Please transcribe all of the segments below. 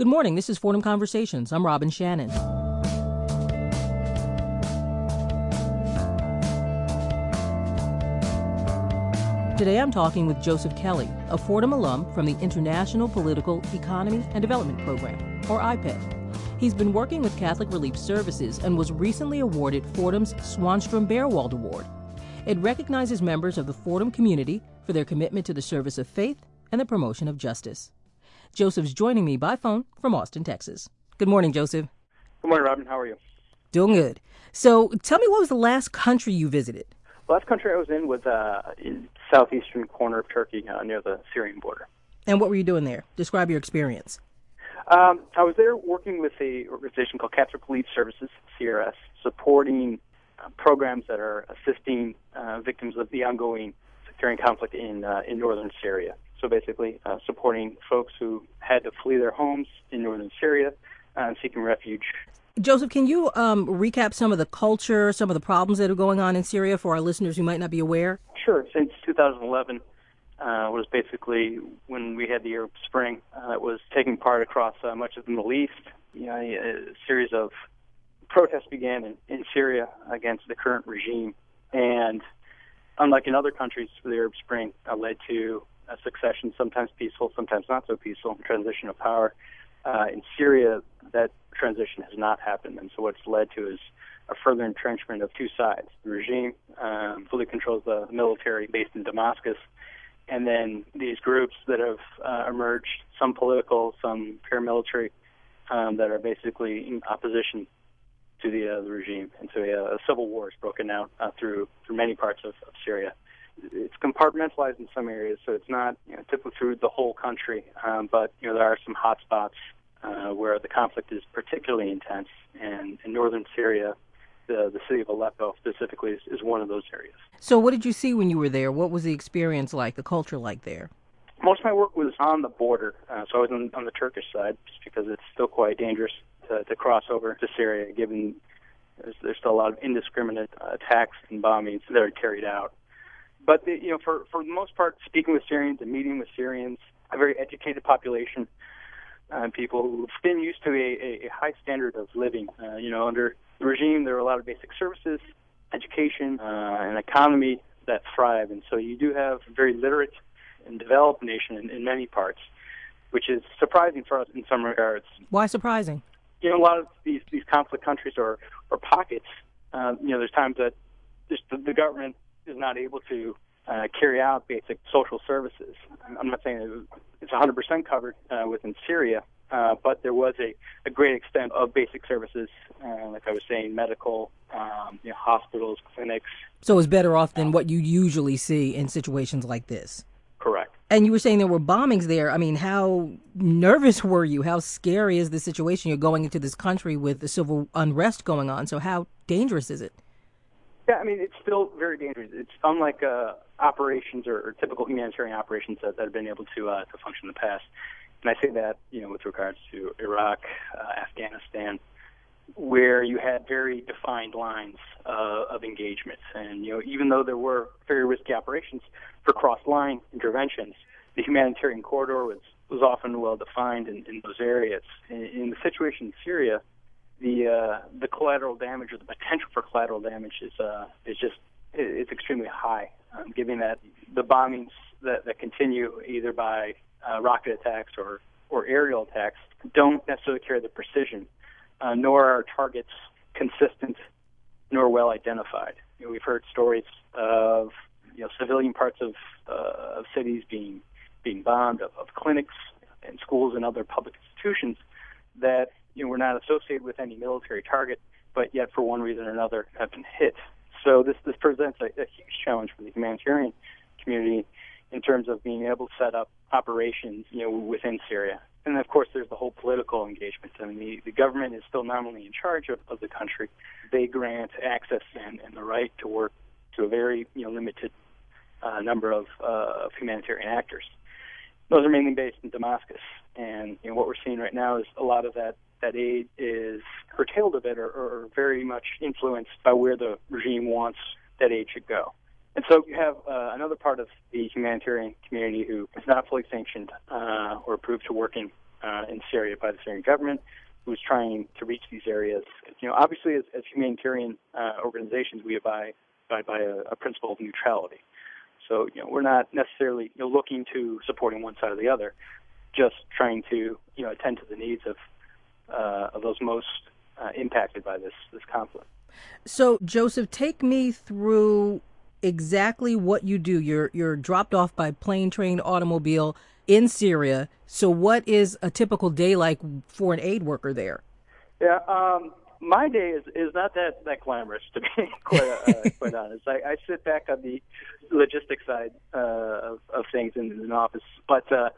Good morning. This is Fordham Conversations. I'm Robin Shannon. Today I'm talking with Joseph Kelly, a Fordham alum from the International Political Economy and Development Program, or IPED. He's been working with Catholic Relief Services and was recently awarded Fordham's Swanstrom Baerwald Award. It recognizes members of the Fordham community for their commitment to the service of faith and the promotion of justice. Joseph's joining me by phone from Austin, Texas. Good morning, Joseph. Good morning, Robin. How are you? Doing good. So tell me what was the last country you visited? The last country I was in was uh, in southeastern corner of Turkey, uh, near the Syrian border. And what were you doing there? Describe your experience. Um, I was there working with a organization called Catholic Relief Services, CRS, supporting uh, programs that are assisting uh, victims of the ongoing sectarian conflict in uh, in northern Syria. So basically, uh, supporting folks who had to flee their homes in northern Syria and seeking refuge. Joseph, can you um, recap some of the culture, some of the problems that are going on in Syria for our listeners who might not be aware? Sure. Since 2011 uh, was basically when we had the Arab Spring uh, that was taking part across uh, much of the Middle East. You know, a, series of protests began in, in Syria against the current regime, and unlike in other countries, the Arab Spring uh, led to a succession, sometimes peaceful, sometimes not so peaceful, transition of power. Uh, in Syria, that transition has not happened, and so what's led to is a further entrenchment of two sides. The regime um, fully controls the military based in Damascus, and then these groups that have uh, emerged, some political, some paramilitary, um, that are basically in opposition to the, uh, the regime. And so uh, a civil war is broken out uh, through through many parts of, of Syria it's compartmentalized in some areas, so it's not you know, typically through the whole country. Um, but you know there are some hot spots uh, where the conflict is particularly intense, and in northern Syria, the the city of Aleppo specifically is, is one of those areas. So, what did you see when you were there? What was the experience like, the culture like there? Most of my work was on the border, uh, so I was on, on the Turkish side, just because it's still quite dangerous to, to cross over to Syria, given there's, there's still a lot of indiscriminate uh, attacks and bombings that are carried out but the, you know, for for the most part, speaking with Syrians and meeting with Syrians, a very educated population, uh, people who've been used to a, a, high standard of living. Uh, you know, under the regime, there are a lot of basic services, education, uh, and economy that thrive, and so you do have a very literate and developed nation in, in many parts, which is surprising for us in some regards. Why surprising? You know, a lot of these these conflict countries or or pockets. Uh, you know, there's times that just the, the government is not able to uh, carry out basic social services. I'm not saying it's 100% covered uh, within Syria, uh, but there was a, a great extent of basic services, uh, like I was saying, medical, um, you know, hospitals, clinics. So it's better off than what you usually see in situations like this. Correct. And you were saying there were bombings there. I mean, how nervous were you? How scary is the situation? You're going into this country with the civil unrest going on. So how dangerous is it? Yeah, I mean, it's still very dangerous. It's unlike uh, operations or, or typical humanitarian operations that, that have been able to uh, to function in the past. And I say that, you know, with regards to Iraq, uh, Afghanistan, where you had very defined lines uh, of engagements. And, you know, even though there were very risky operations for cross-line interventions, the humanitarian corridor was, was often well defined in, in those areas. In, in the situation in Syria, the uh, the collateral damage or the potential for collateral damage is uh, is just it's extremely high, um, given that the bombings that, that continue either by uh, rocket attacks or or aerial attacks don't necessarily carry the precision, uh, nor are our targets consistent nor well identified. You know, we've heard stories of you know civilian parts of uh, of cities being being bombed, of, of clinics and schools and other public institutions that you know, were not associated with any military target, but yet for one reason or another have been hit. So this this presents a, a huge challenge for the humanitarian community in terms of being able to set up operations, you know, within Syria. And of course, there's the whole political engagement. I mean, the, the government is still nominally in charge of, of the country. They grant access and, and the right to work to a very, you know, limited uh, number of, uh, of humanitarian actors. Those are mainly based in Damascus, and you know, what we're seeing right now is a lot of that that aid is curtailed a bit or, or very much influenced by where the regime wants that aid should go. And so you have uh, another part of the humanitarian community who is not fully sanctioned uh, or approved to work in, uh, in Syria by the Syrian government, who's trying to reach these areas. You know, obviously, as, as humanitarian uh, organizations, we abide, abide by a, a principle of neutrality. So, you know, we're not necessarily you know, looking to supporting one side or the other, just trying to, you know, attend to the needs of uh, of those most uh, impacted by this this conflict. So, Joseph, take me through exactly what you do. You're you're dropped off by plane, train, automobile in Syria. So, what is a typical day like for an aid worker there? Yeah, um, my day is, is not that, that glamorous, to be quite uh, quite honest. I, I sit back on the logistics side uh, of, of things in, in an office, but uh,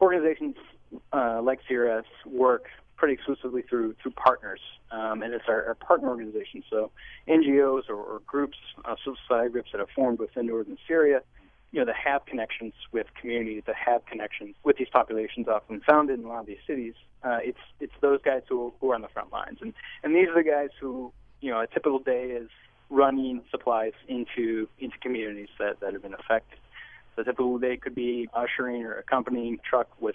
organizations uh, like CRS work pretty exclusively through through partners, um, and it's our, our partner organizations. So NGOs or, or groups, uh, civil society groups that have formed within northern Syria, you know, that have connections with communities, that have connections with these populations, often founded in a lot of these cities. Uh, it's it's those guys who who are on the front lines, and and these are the guys who you know a typical day is running supplies into into communities that that have been affected. So a typical day could be ushering or accompanying truck with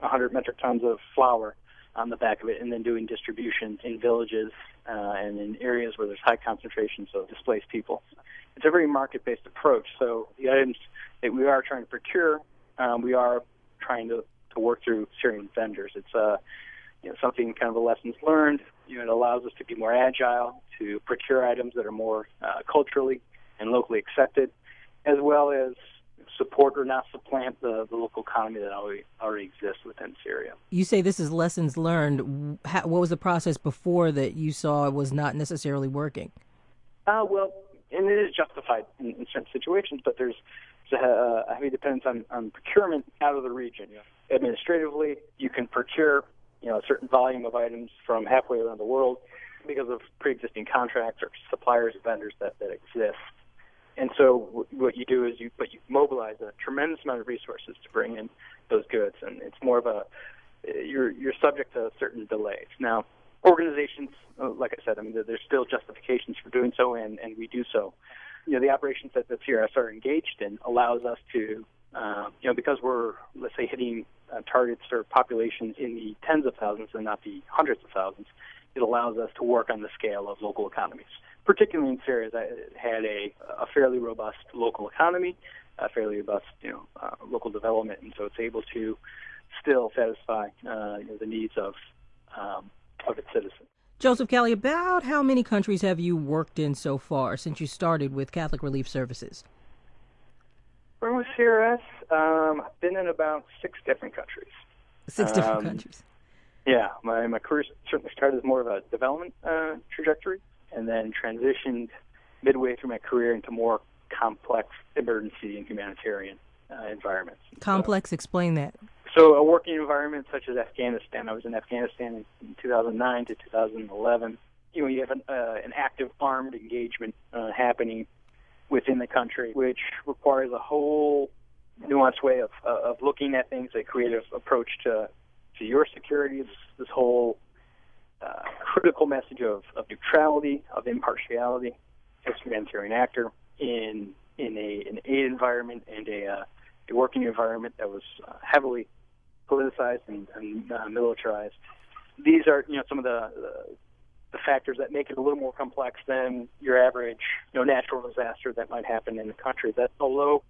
100 metric tons of flour on the back of it, and then doing distribution in villages uh, and in areas where there's high concentrations of displaced people. It's a very market-based approach. So the items that we are trying to procure, um, we are trying to, to work through Syrian vendors. It's uh, you know, something kind of a lessons learned. You know, it allows us to be more agile, to procure items that are more uh, culturally and locally accepted, as well as support or not supplant the, the local economy that already, already exists within Syria. You say this is lessons learned. How, what was the process before that you saw was not necessarily working? Uh, well, and it is justified in, in certain situations, but there's a, a heavy dependence on, on procurement out of the region. Yeah. Administratively, you can procure you know a certain volume of items from halfway around the world because of pre-existing contracts or suppliers or vendors that, that exist. And so what you do is you but you mobilize a tremendous amount of resources to bring in those goods, and it's more of a you're you're subject to certain delays. Now, organizations, uh, like I said, I mean there's still justifications for doing so, and and we do so. You know, the operations that the CRS are engaged in allows us to, uh, you know, because we're let's say hitting uh, targets or populations in the tens of thousands and not the hundreds of thousands. It allows us to work on the scale of local economies particularly in Syria, that had a, a fairly robust local economy, a fairly robust, you know, uh, local development, and so it's able to still satisfy uh, you know, the needs of um, of its citizens. Joseph Kelly, about how many countries have you worked in so far since you started with Catholic Relief Services? Working with CRS, um, I've been in about six different countries. Six different um, countries. Yeah, my my career certainly started as more of a development uh, trajectory, and then transitioned midway through my career into more complex emergency and humanitarian uh, environments. Complex, so, explain that. So, a working environment such as Afghanistan. I was in Afghanistan in 2009 to 2011. You know, you have an, uh, an active armed engagement uh, happening within the country, which requires a whole nuanced way of, uh, of looking at things, a creative approach to to your security. This, this whole critical message of, of neutrality, of impartiality as a humanitarian actor in in a an aid environment and a uh, a working environment that was uh, heavily politicized and, and uh, militarized. These are you know some of the, the the factors that make it a little more complex than your average you know natural disaster that might happen in the country. That although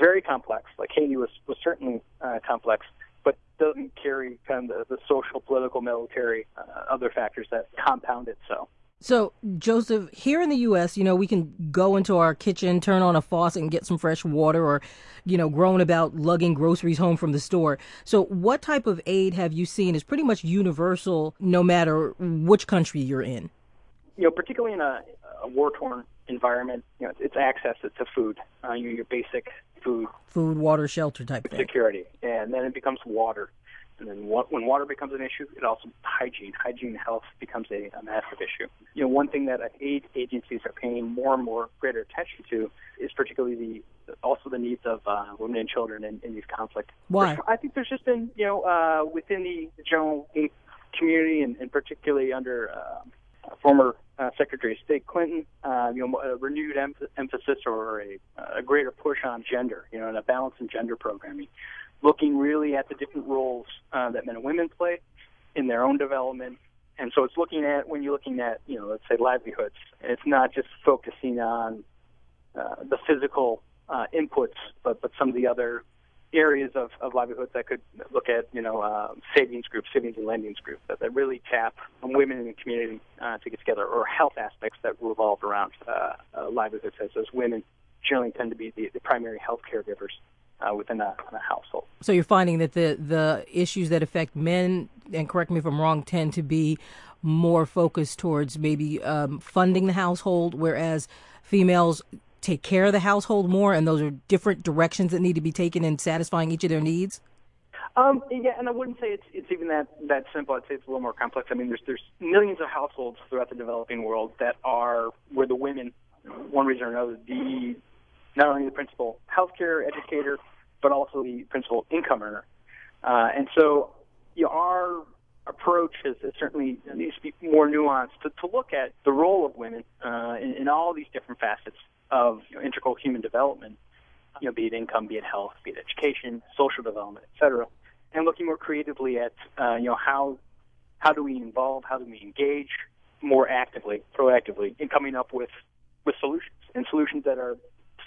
very complex, like Haiti was was certainly uh, complex, but doesn't carry kind of the, the social, political, military, uh, other factors that compound it so. So, Joseph, here in the U.S., you know, we can go into our kitchen, turn on a faucet, and get some fresh water, or, you know, grown about lugging groceries home from the store. So, what type of aid have you seen is pretty much universal no matter which country you're in? You know, particularly in a, a war torn environment, you know, it's access to food, uh, you know, your basic food, food, water, shelter type thing. security, and then it becomes water. And then when water becomes an issue, it also hygiene, hygiene health becomes a, a massive issue. You know, one thing that aid agencies are paying more and more greater attention to is particularly the also the needs of uh, women and children in, in these conflicts. Why? I think there's just been, you know, uh, within the general aid community and, and particularly under uh, former uh, Secretary of State Clinton, uh, you know, a renewed em- emphasis or a, a greater push on gender, you know, and a balance in gender programming looking really at the different roles uh, that men and women play in their own development. And so it's looking at when you're looking at, you know, let's say livelihoods. It's not just focusing on uh, the physical uh, inputs, but but some of the other areas of, of livelihoods that could look at, you know, uh, savings groups, savings and lendings groups that, that really tap women in the community uh, to get together, or health aspects that revolve around uh, uh, livelihoods, as those women generally tend to be the, the primary health caregivers uh, within a, a, household. So you're finding that the the issues that affect men, and correct me if I'm wrong, tend to be more focused towards maybe um, funding the household, whereas females take care of the household more, and those are different directions that need to be taken in satisfying each of their needs. Um, yeah, and I wouldn't say it's it's even that that simple. I'd say it's a little more complex. I mean, there's there's millions of households throughout the developing world that are where the women, one reason or another, the not only the principal healthcare educator, but also the principal income earner. Uh, and so you know, our approach is, is certainly needs to be more nuanced to, to look at the role of women uh, in, in all these different facets of you know, integral human development, you know, be it income, be it health, be it education, social development, et cetera, and looking more creatively at uh, you know how how do we involve, how do we engage more actively, proactively in coming up with with solutions and solutions that are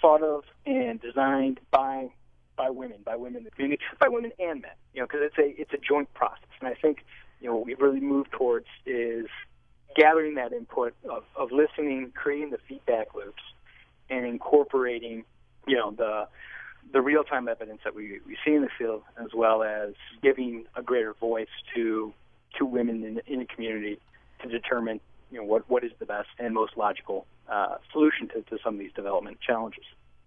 thought of and designed by by women, by women in the community, by women and men. You know, because it's a it's a joint process, and I think you know what we've really moved towards is gathering that input of, of listening, creating the feedback loops, and incorporating you know the the real time evidence that we, we see in the field, as well as giving a greater voice to to women in, in the community to determine you know what what is the best and most logical uh, solution to, to some of these development challenges.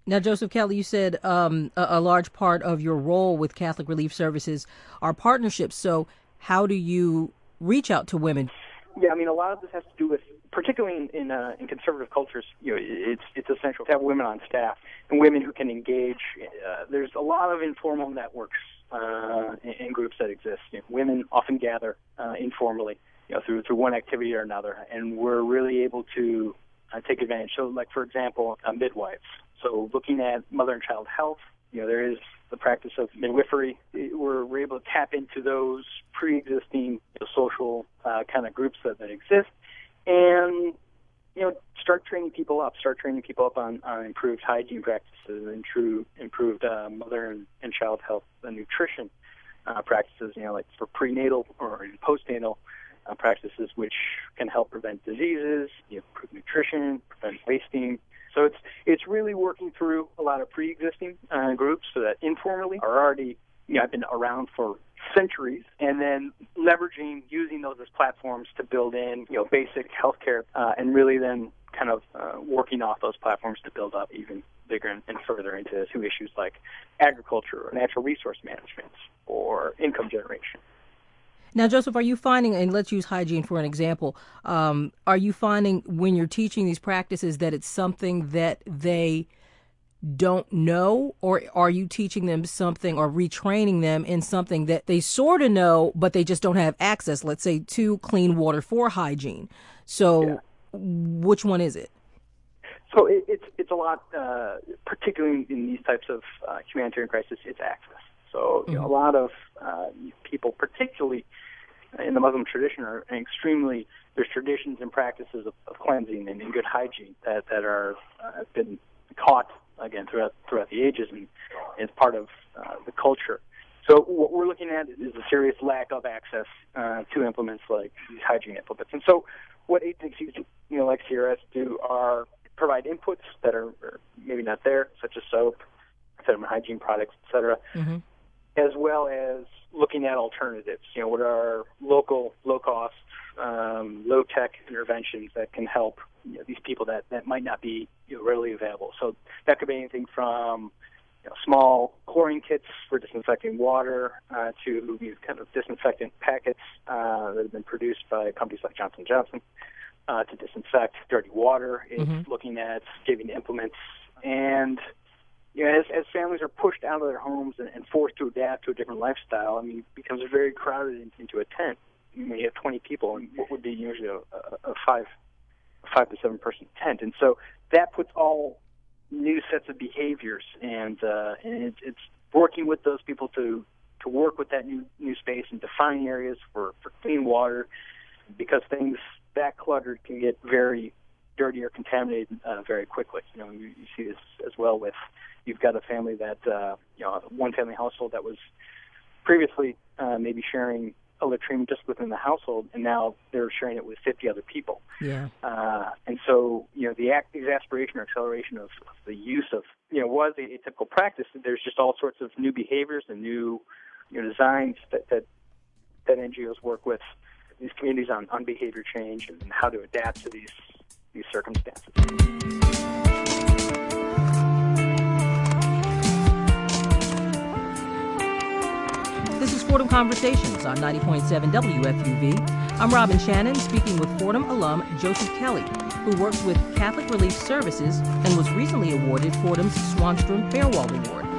Now, Joseph Kelly, you said um, a, a, large part of your role with Catholic Relief Services are partnerships. So, how do you reach out to women? Yeah, I mean, a lot of this has to do with, particularly in in, uh, in conservative cultures, you know, it's it's essential to have women on staff and women who can engage. Uh, there's a lot of informal networks uh, in, groups that exist. You know, women often gather uh, informally, you know, through through one activity or another, and we're really able to uh, take advantage. So, like for example, uh, midwives. So, looking at mother and child health, you know, there is the practice of midwifery. We're, we're able to tap into those pre-existing you know, social uh, kind of groups that, that exist, and you know, start training people up. Start training people up on, on improved hygiene practices and true improved uh, mother and, and child health and nutrition uh, practices. You know, like for prenatal or postnatal uh, practices which can help prevent diseases, you know, improve nutrition, prevent wasting. So it's it's really working through a lot of pre-existing uh, groups so that informally are already you know I've been around for centuries, and then leveraging using those as platforms to build in you know basic healthcare, uh, and really then kind of uh, working off those platforms to build up even bigger and, and further into two issues like agriculture or natural resource management or income generation. Now, Joseph, are you finding, and let's use hygiene for an example, um, are you finding when you're teaching these practices that it's something that they don't know, or are you teaching them something or retraining them in something that they sort of know, but they just don't have access, let's say, to clean water for hygiene? So, yeah. which one is it? So it, it's it's a lot, uh, particularly in these types of uh, humanitarian crises. It's access. So you know, a mm-hmm. lot of uh, people, particularly in the Muslim tradition, are extremely there's traditions and practices of, of cleansing and, and good hygiene that that are uh, been taught again throughout throughout the ages and is part of uh, the culture. So what we're looking at is a serious lack of access uh, to implements like these hygiene implements. And so what agencies, you know, like CRS do are provide inputs that are, maybe not there, such as soap, feminine hygiene products, et cetera, mm-hmm as well as looking at alternatives. You know, what are local, low cost, um, low tech interventions that can help you know, these people that, that might not be you know, readily available. So that could be anything from you know, small chlorine kits for disinfecting water uh, to these kind of disinfectant packets uh, that have been produced by companies like Johnson Johnson uh, to disinfect dirty water. It's mm-hmm. looking at giving implements and you know, as, as families are pushed out of their homes and, and forced to adapt to a different lifestyle, I mean, it becomes very crowded in, into a tent. I mean, you have 20 people and what would be usually a, a, a five, five to seven person tent, and so that puts all new sets of behaviors, and uh, and it, it's working with those people to to work with that new new space and define areas for for clean water, because things that cluttered can get very dirty or contaminated uh, very quickly. You know, you, you see this as well with you've got a family that uh, you know one family household that was previously uh, maybe sharing a latrine just within the household, and now they're sharing it with 50 other people. Yeah. Uh, and so, you know, the exasperation or acceleration of, of the use of, you know, was a, a typical practice. There's just all sorts of new behaviors and new, you know, designs that that, that NGOs work with these communities on, on behavior change and how to adapt to these these circumstances. This is Fordham Conversations on 90.7 WFUV. I'm Robin Shannon speaking with Fordham alum Joseph Kelly, who works with Catholic Relief Services and was recently awarded Fordham's Swanstrom Baerwald Award.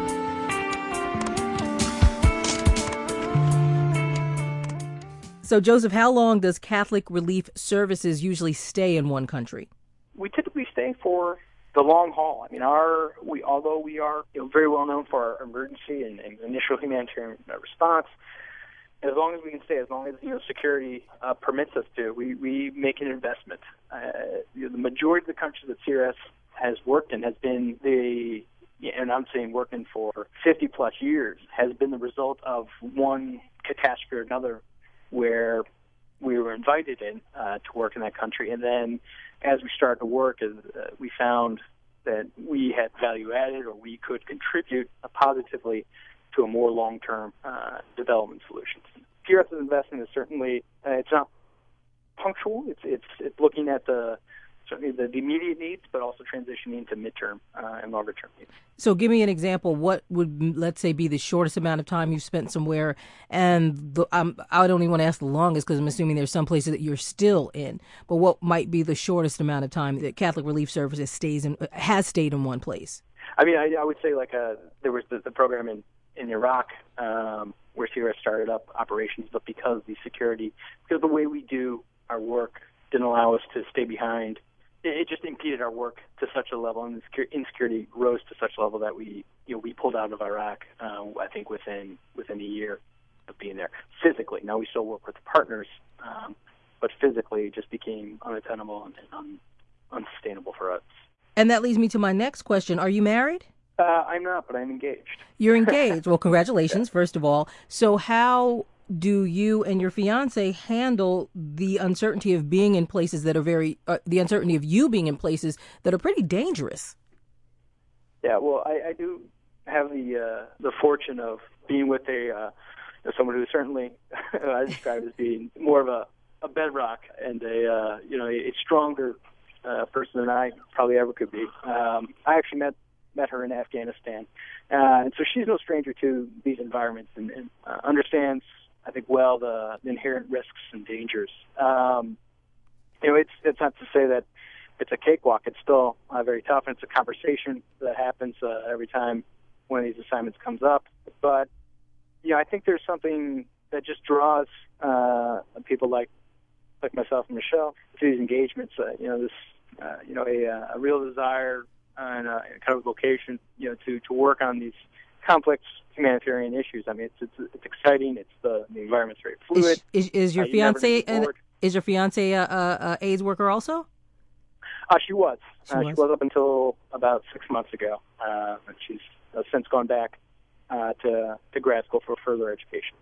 So, Joseph, how long does Catholic Relief Services usually stay in one country? We typically stay for the long haul. I mean, our we although we are you know, very well known for our emergency and, and initial humanitarian response, as long as we can stay, as long as you know security uh, permits us to, we we make an investment. Uh, you know, the majority of the countries that CRS has worked in has been the and I'm saying working for 50 plus years has been the result of one catastrophe or another where we were invited in uh, to work in that country. And then as we started to work, uh, we found that we had value added or we could contribute positively to a more long-term uh, development solution. CRS's investment is certainly, uh, it's not punctual. It's, it's, it's looking at the certainly the, the immediate needs, but also transitioning to midterm uh, and longer term needs. So, give me an example. What would, let's say, be the shortest amount of time you've spent somewhere? And the, um, I don't even want to ask the longest because I'm assuming there's some places that you're still in. But what might be the shortest amount of time that Catholic Relief Services stays in, has stayed in one place? I mean, I, I would say like a, uh, there was the, the program in in Iraq um, where CRS started up operations, but because the security, because the way we do our work didn't allow us to stay behind it just impeded our work to such a level, and insecurity rose to such a level that we, you know, we pulled out of Iraq. Uh, I think within within a year of being there physically. Now we still work with partners, um, but physically it just became unattainable and, un, unsustainable for us. And that leads me to my next question: Are you married? Uh, I'm not, but I'm engaged. You're engaged. well, congratulations, first of all. So, how do you and your fiance handle the uncertainty of being in places that are very uh, the uncertainty of you being in places that are pretty dangerous? Yeah well i, I do have the uh, the fortune of being with a uh, someone who certainly i describe as being more of a, a bedrock and a uh, you know a, stronger uh, person than i probably ever could be. Um, i actually met met her in afghanistan. Uh, and so she's no stranger to these environments and, and uh, understands I think, well the, inherent risks and dangers. Um, you know, it's it's not to say that it's a cakewalk. It's still uh, very tough, and it's a conversation that happens uh, every time one of these assignments comes up. But you know, I think there's something that just draws uh, people like like myself and Michelle to these engagements. Uh, you know, this uh, you know a, a real desire and a kind of vocation, you know, to to work on these complex humanitarian issues. I mean, it's it's, it's exciting. It's the the environment's very fluid. Is, is, is your uh, fiance an, is your fiance a, a, AIDS worker also? Uh, she was. She, uh, was. she was up until about six months ago. Uh, and she's uh, since gone back uh, to to grad school for further education.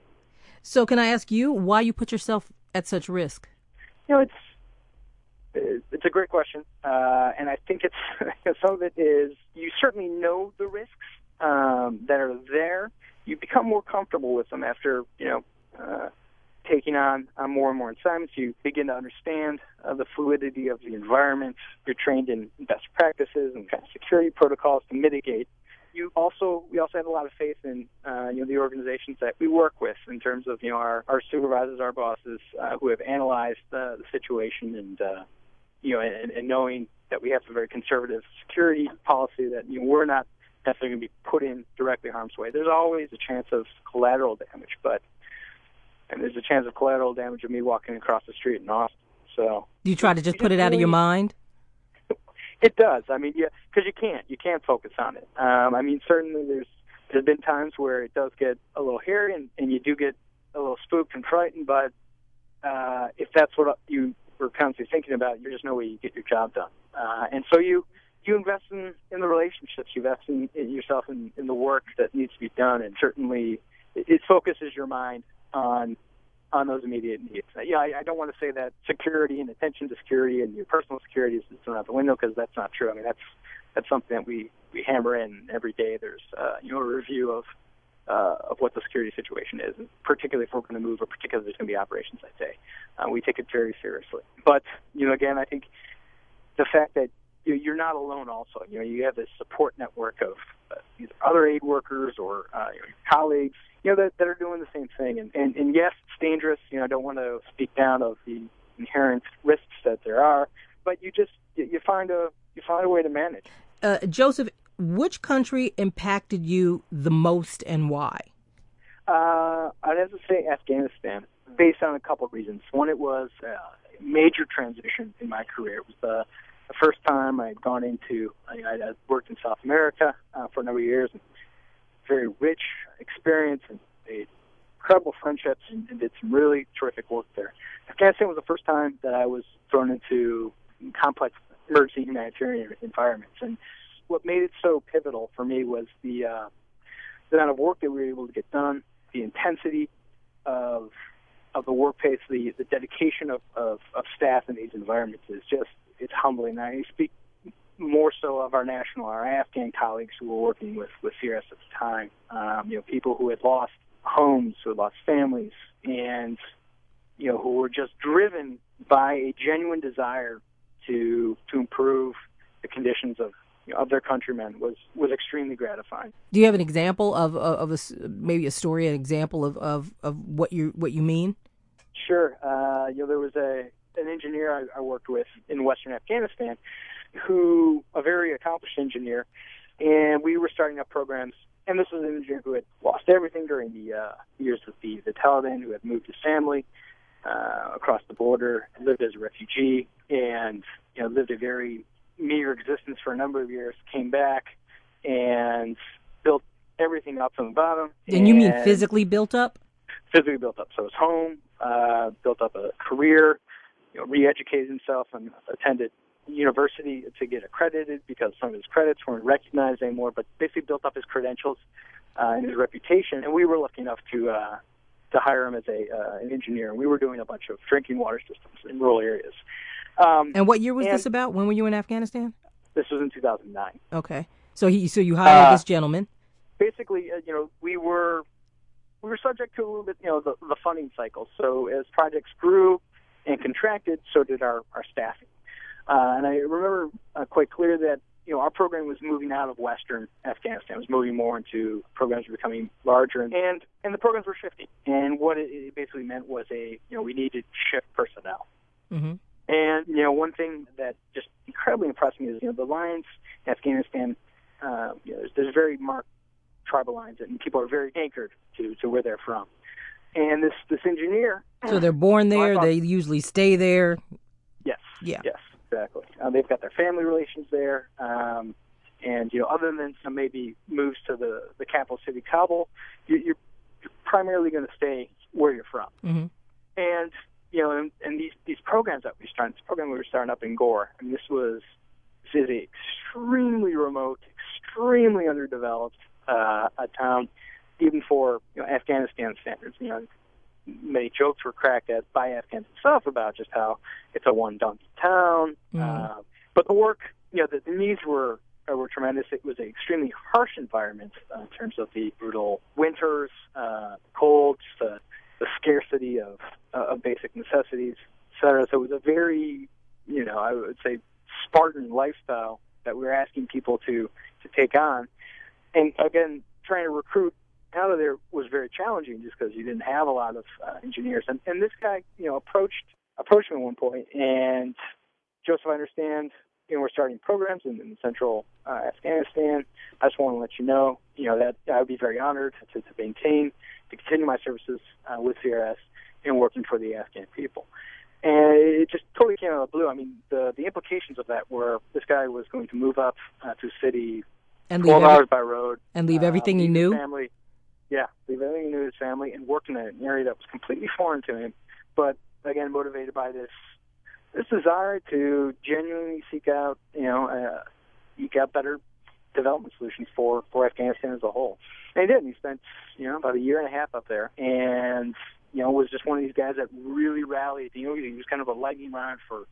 So, can I ask you why you put yourself at such risk? You know, it's it's a great question, uh, and I think it's some of it is you certainly know the risks um, that are there, you become more comfortable with them after you know uh, taking on, more and more assignments. You begin to understand uh, the fluidity of the environment. You're trained in best practices and kind of security protocols to mitigate. You also we also have a lot of faith in uh, you know the organizations that we work with in terms of you know our, our supervisors, our bosses uh, who have analyzed uh, the situation and uh, you know and, and knowing that we have a very conservative security policy that you know, we're not necessarily going to be put in directly harm's way. There's always a chance of collateral damage, but and there's a chance of collateral damage of me walking across the street in Austin. So do you try to just put it out of your mind? It does. I mean, yeah, because you can't. You can't focus on it. Um, I mean, certainly there's there's been times where it does get a little hairy and, and you do get a little spooked and frightened, but uh, if that's what you were constantly thinking about, there's no way you get your job done. Uh, and so you you invest in, in the relationships, you invest in, in yourself in, in the work that needs to be done, and certainly it, it focuses your mind on on those immediate needs. Yeah, I, I don't want to say that security and attention to security and your personal security is thrown out the window because that's not true. I mean, that's that's something that we we hammer in every day. There's uh, you know a review of uh, of what the security situation is, particularly if we're going to move or particularly if there's going to be operations that day. Uh, we take it very seriously. But you know, again, I think the fact that you're not alone. Also, you know, you have this support network of uh, either other aid workers or uh, your colleagues, you know, that, that are doing the same thing. And, and and yes, it's dangerous. You know, I don't want to speak down of the inherent risks that there are, but you just you find a you find a way to manage. Uh, Joseph, which country impacted you the most and why? Uh, I'd have to say Afghanistan, based on a couple of reasons. One, it was a major transition in my career. It was the the first time I'd gone into, I, worked in South America uh, for a number of years, and very rich experience and made incredible friendships and, and did some really terrific work there. Afghanistan was the first time that I was thrown into complex emergency humanitarian environments, and what made it so pivotal for me was the uh, the amount of work that we were able to get done, the intensity of of the work pace, the the dedication of, of, of staff in these environments is just it's humbling. I speak more so of our national, our Afghan colleagues who were working with with CRS at the time. Um, you know, people who had lost homes, who had lost families, and you know, who were just driven by a genuine desire to to improve the conditions of you know, of their countrymen was was extremely gratifying. Do you have an example of of, of a, maybe a story, an example of, of, of what you what you mean? Sure. Uh, you know, there was a an engineer I, I worked with in Western Afghanistan, who a very accomplished engineer, and we were starting up programs. And this was an engineer who had lost everything during the uh, years of the the Taliban, who had moved his family uh, across the border, lived as a refugee, and you know lived a very meager existence for a number of years. Came back and built everything up from the bottom. And, and you mean physically built up? Physically built up. So his home, uh, built up a career, you know, re-educated himself and attended university to get accredited because some of his credits weren't recognized anymore, but basically built up his credentials uh, and his reputation. And we were lucky enough to uh, to hire him as a uh, an engineer. And we were doing a bunch of drinking water systems in rural areas. Um, and what year was this about? When were you in Afghanistan? This was in 2009. Okay, so he so you hired uh, this gentleman. Basically, uh, you know, we were we were subject to a little bit, you know, the, the funding cycle. So as projects grew, and contracted, so did our, our staffing. Uh, and I remember uh, quite clear that you know our program was moving out of Western Afghanistan. It was moving more into programs were becoming larger, and and, the programs were shifting. And what it, basically meant was a you know we needed to shift personnel. Mm-hmm. And you know one thing that just incredibly impressed me is you know the lines in Afghanistan. Uh, you know, there's, there's very marked tribal lines, and people are very anchored to to where they're from. And this this engineer. So they're born there. Thought, they usually stay there. Yes. Yeah. Yes. Exactly. Uh, they've got their family relations there. Um, and you know, other than some maybe moves to the the capital city, Kabul, you, you're, you're primarily going to stay where you're from. Mm-hmm. And you know, and, and these these programs that we started, this program we were starting up in Ghor, I mean, this was this is a extremely remote, extremely underdeveloped uh, a town even for you know, Afghanistan standards. You know, many jokes were cracked at by Afghans itself about just how it's a one donkey town. Mm. Uh, but the work, you know, the, the needs were uh, were tremendous. It was an extremely harsh environment uh, in terms of the brutal winters, uh, cold, the, the scarcity of uh, of basic necessities, et cetera. So it was a very, you know, I would say Spartan lifestyle that we were asking people to to take on. And again, trying to recruit out of there was very challenging just because you didn't have a lot of uh, engineers. And, and this guy, you know, approached approached me at one point, and Joseph, I understand, you know, we're starting programs in, in central uh, Afghanistan. I just want to let you know, you know, that I would be very honored to, to maintain, to continue my services uh, with CRS and working for the Afghan people. And it just totally came out of the blue. I mean, the the implications of that were this guy was going to move up uh, to city and 12 hours by road. And leave everything uh, he knew? Family. Yeah, leave everything knew his family and work in an area that was completely foreign to him. But again, motivated by this this desire to genuinely seek out, you know, uh, seek out better development solutions for for Afghanistan as a whole. And he did. He spent, you know, about a year and a half up there, and you know, was just one of these guys that really rallied. You know, he was kind of a lightning rod for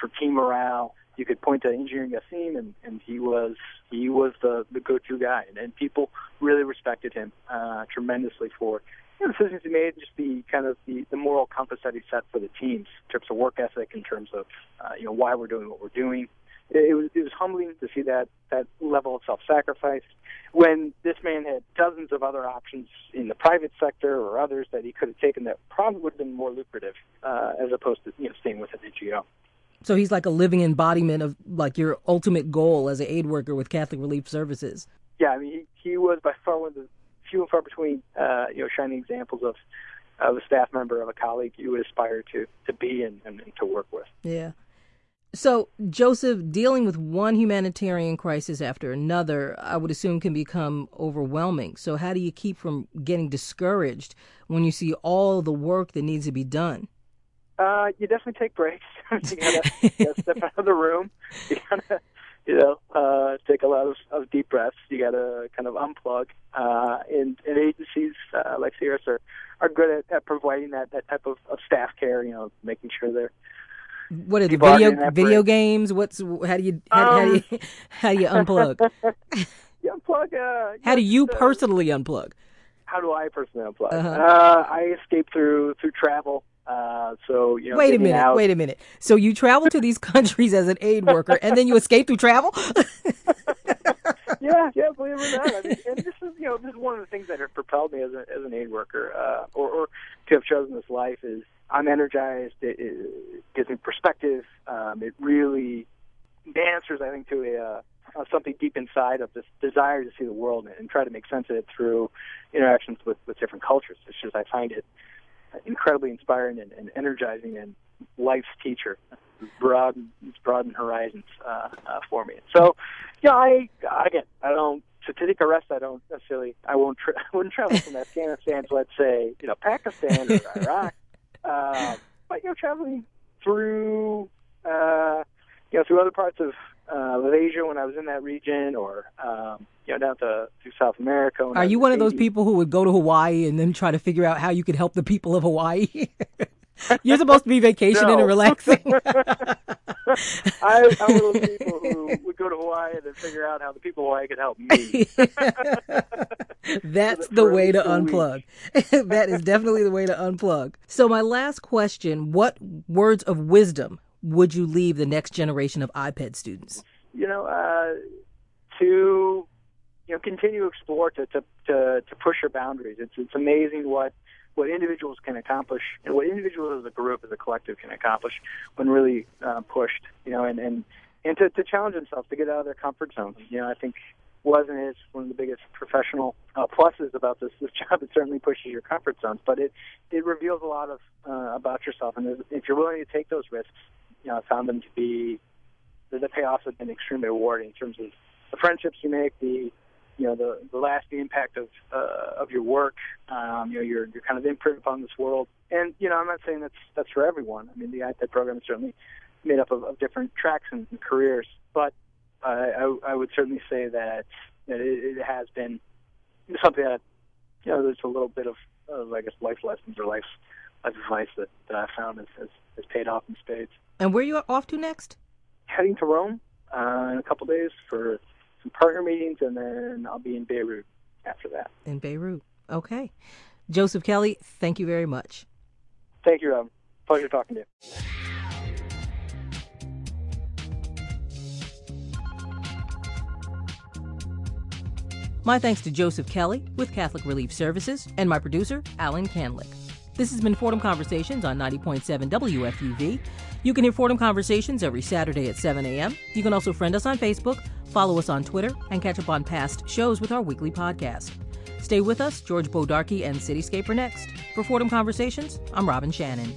for team morale. You could point to Engineer Yassin, and and he was he was the the go-to guy, and, and people really respected him uh, tremendously for you know, decisions he made, just the kind of the, the moral compass that he set for the teams in terms of work ethic, in terms of uh, you know why we're doing what we're doing. It, it was it was humbling to see that that level of self-sacrifice when this man had dozens of other options in the private sector or others that he could have taken that probably would have been more lucrative uh, as opposed to you know staying with an NGO. So he's like a living embodiment of like your ultimate goal as an aid worker with Catholic Relief Services. Yeah, I mean he, he was by far one of the few and far between uh, you know shining examples of of a staff member of a colleague you would aspire to to be and, and, and to work with. Yeah. So, Joseph, dealing with one humanitarian crisis after another, I would assume can become overwhelming. So, how do you keep from getting discouraged when you see all the work that needs to be done? Uh, you definitely take breaks. you gotta, you gotta step out of the room. You gotta, you know, uh, take a lot of, of deep breaths. You gotta kind of unplug. Uh, and, and agencies uh, like CRS are, are good at, at providing that, that type of, of staff care. You know, making sure they're what are the video video games? What's how do you how, um, how, do you how do you unplug? you unplug. Uh, how do you personally unplug? How do I personally unplug? Uh-huh. Uh, I escape through through travel. Uh, so you know, wait a minute, out. wait a minute. So you travel to these countries as an aid worker, and then you escape through travel? yeah, yeah. Believe it or not, I mean, and this is you know this is one of the things that have propelled me as, a, as an aid worker, uh, or, or to have chosen this life is I'm energized. It, it gives me perspective. Um, it really answers, I think, to a uh, uh, something deep inside of this desire to see the world and, and try to make sense of it through interactions with, with different cultures. It's just I find it incredibly inspiring and, and energizing and life's teacher. Broaden, broaden horizons uh, uh, for me. So, yeah, I again, I don't to, take a rest. I don't necessarily. I won't. Tra- I wouldn't travel from Afghanistan to let's say you know Pakistan or Iraq. Uh, but you know, traveling through uh, you know through other parts of uh, Asia when I was in that region, or um, you know down to, to South America. Are you one of those people who would go to Hawaii and then try to figure out how you could help the people of Hawaii? You're supposed to be vacationing no. and relaxing. I, am one of those people who would go to Hawaii and then figure out how the people of Hawaii could help me. That's the way to unplug. that is definitely the way to unplug. So, my last question what words of wisdom would you leave the next generation of IPED students? You know, uh, to you know, continue to explore, to, to, to, to push your boundaries. It's, it's amazing what what individuals can accomplish and what individuals as a group, as a collective can accomplish when really uh, pushed, you know, and, and, and to, to challenge themselves, to get out of their comfort zone. You know, I think was and is one of the biggest professional uh, pluses about this this job. It certainly pushes your comfort zones, but it it reveals a lot of uh, about yourself. And if you're willing to take those risks, you know, I found them to be the, the payoffs have been extremely rewarding in terms of the friendships you make, the you know the the lasting impact of uh, of your work, um, you know your your kind of imprint upon this world. And you know, I'm not saying that's that's for everyone. I mean, the IPED program is certainly made up of, of different tracks and, and careers, but uh, I, I would certainly say that, that it, it has been something that you know there's a little bit of, of I guess life lessons or life advice that, that I found has, has, has paid off in spades. And where are you off to next? Heading to Rome uh, in a couple days for some partner meetings, and then I'll be in Beirut after that. In Beirut. Okay. Joseph Kelly, thank you very much. Thank you, Rob. Pleasure talking to you. My thanks to Joseph Kelly with Catholic Relief Services and my producer, Alan Canlick. This has been Fordham Conversations on 90.7 WFUV. You can hear Fordham Conversations every Saturday at 7 a.m. You can also friend us on Facebook Follow us on Twitter and catch up on past shows with our weekly podcast. Stay with us. George Bodarky and Cityscape next. For Fordham Conversations, I'm Robin Shannon.